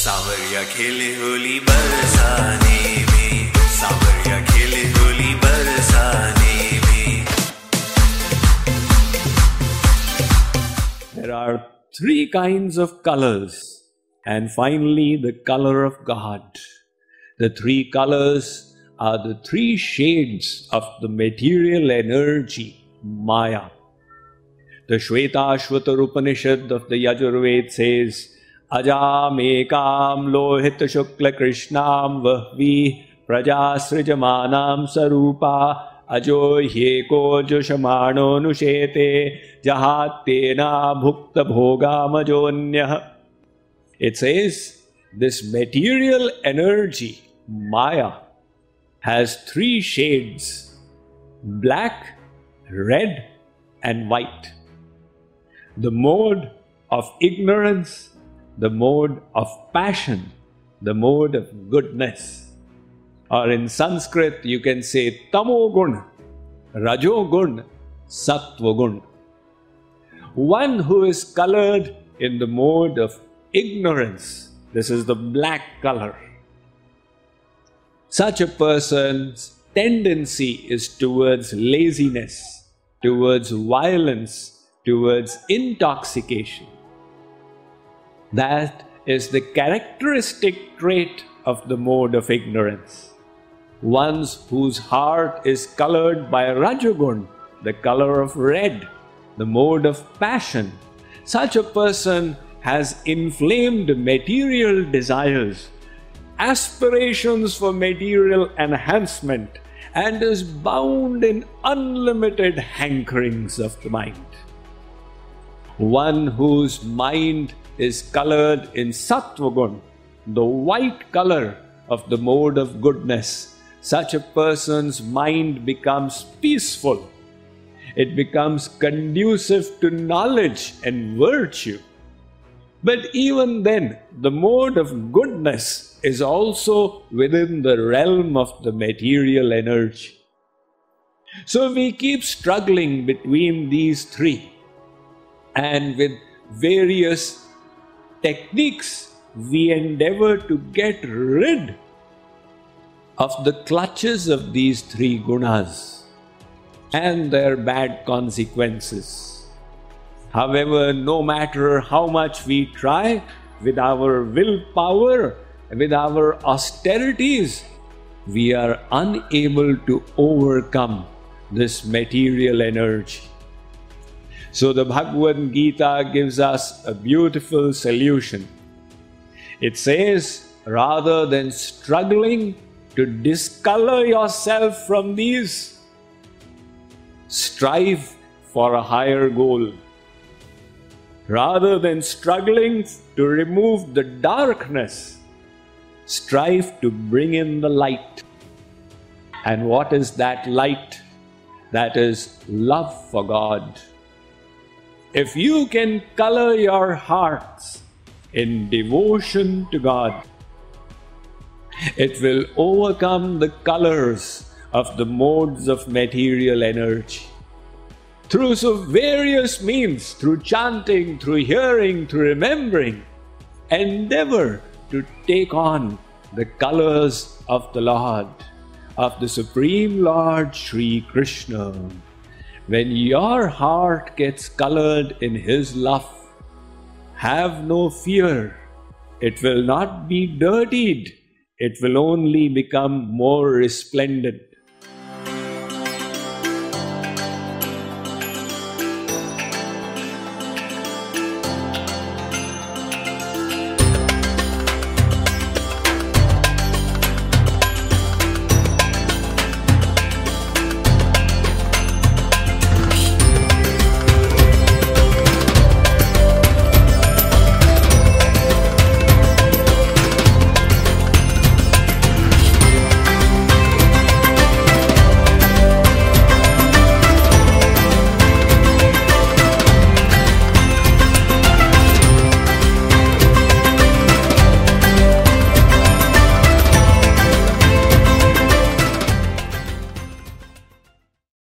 सावरिया खेले होली बरसाने में सावरिया खेले होली बरसाने में There are three kinds of colors, and finally, the color of God. The three colors are the three shades of the material energy, Maya. The Shvetashvatar Upanishad of the Yajurved says, अजामेकां लोहितशुक्लकृष्णां वह्वी प्रजासृजमानां स्वरूपा अजो ह्येको जुषमाणोऽनुशेते जहात्तेनाभुक्तभोगामजोऽन्यः it's as this material energy maya has three shades black red and white the mode of ignorance the mode of passion, the mode of goodness or in Sanskrit you can say tamogun, rajogun, sattvagun. One who is colored in the mode of ignorance, this is the black color. Such a person's tendency is towards laziness, towards violence, towards intoxication. That is the characteristic trait of the mode of ignorance ones whose heart is colored by Rajagun, the color of red, the mode of passion. Such a person has inflamed material desires, aspirations for material enhancement, and is bound in unlimited hankerings of the mind. One whose mind is colored in Sattvagun, the white color of the mode of goodness, such a person's mind becomes peaceful. It becomes conducive to knowledge and virtue. But even then, the mode of goodness is also within the realm of the material energy. So we keep struggling between these three, and with various techniques, we endeavor to get rid of the clutches of these three gunas and their bad consequences. However, no matter how much we try with our willpower, with our austerities, we are unable to overcome this material energy. So, the Bhagavad Gita gives us a beautiful solution. It says, rather than struggling to discolor yourself from these. Strive for a higher goal. Rather than struggling to remove the darkness, strive to bring in the light. And what is that light? That is love for God. If you can color your hearts in devotion to God, it will overcome the colors of the modes of material energy. Through so various means, through chanting, through hearing, through remembering, endeavor to take on the colors of the Lord, of the Supreme Lord Sri Krishna. When your heart gets colored in His love, have no fear. It will not be dirtied it will only become more resplendent.